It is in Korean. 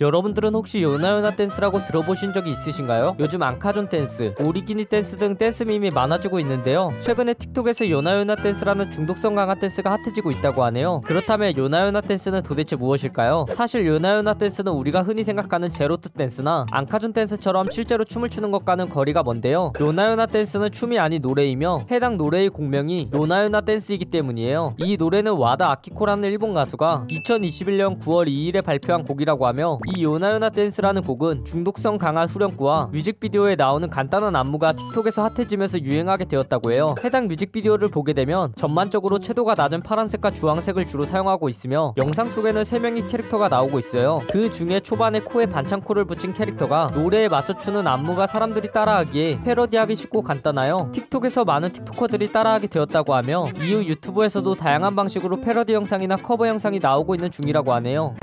여러분들은 혹시 요나요나 댄스라고 들어보신 적이 있으신가요? 요즘 앙카존 댄스, 오리기니 댄스 등 댄스 밈이 많아지고 있는데요. 최근에 틱톡에서 요나요나 댄스라는 중독성 강한 댄스가 핫해지고 있다고 하네요. 그렇다면 요나요나 댄스는 도대체 무엇일까요? 사실 요나요나 댄스는 우리가 흔히 생각하는 제로투 댄스나 앙카존 댄스처럼 실제로 춤을 추는 것과는 거리가 먼데요. 요나요나 댄스는 춤이 아닌 노래이며 해당 노래의 곡명이 요나요나 댄스이기 때문이에요. 이 노래는 와다 아키코라는 일본 가수가 2021년 9월 2일에 발표한 곡이라고 하며 이 요나요나 댄스라는 곡은 중독성 강한 후렴구와 뮤직비디오에 나오는 간단한 안무가 틱톡에서 핫해지면서 유행하게 되었다고 해요. 해당 뮤직비디오를 보게 되면 전반적으로 채도가 낮은 파란색과 주황색을 주로 사용하고 있으며 영상 속에는 3명의 캐릭터가 나오고 있어요. 그 중에 초반에 코에 반창코를 붙인 캐릭터가 노래에 맞춰 추는 안무가 사람들이 따라하기에 패러디하기 쉽고 간단하여 틱톡에서 많은 틱토커들이 따라하게 되었다고 하며 이후 유튜브에서도 다양한 방식으로 패러디 영상이나 커버 영상이 나오고 있는 중이라고 하네요.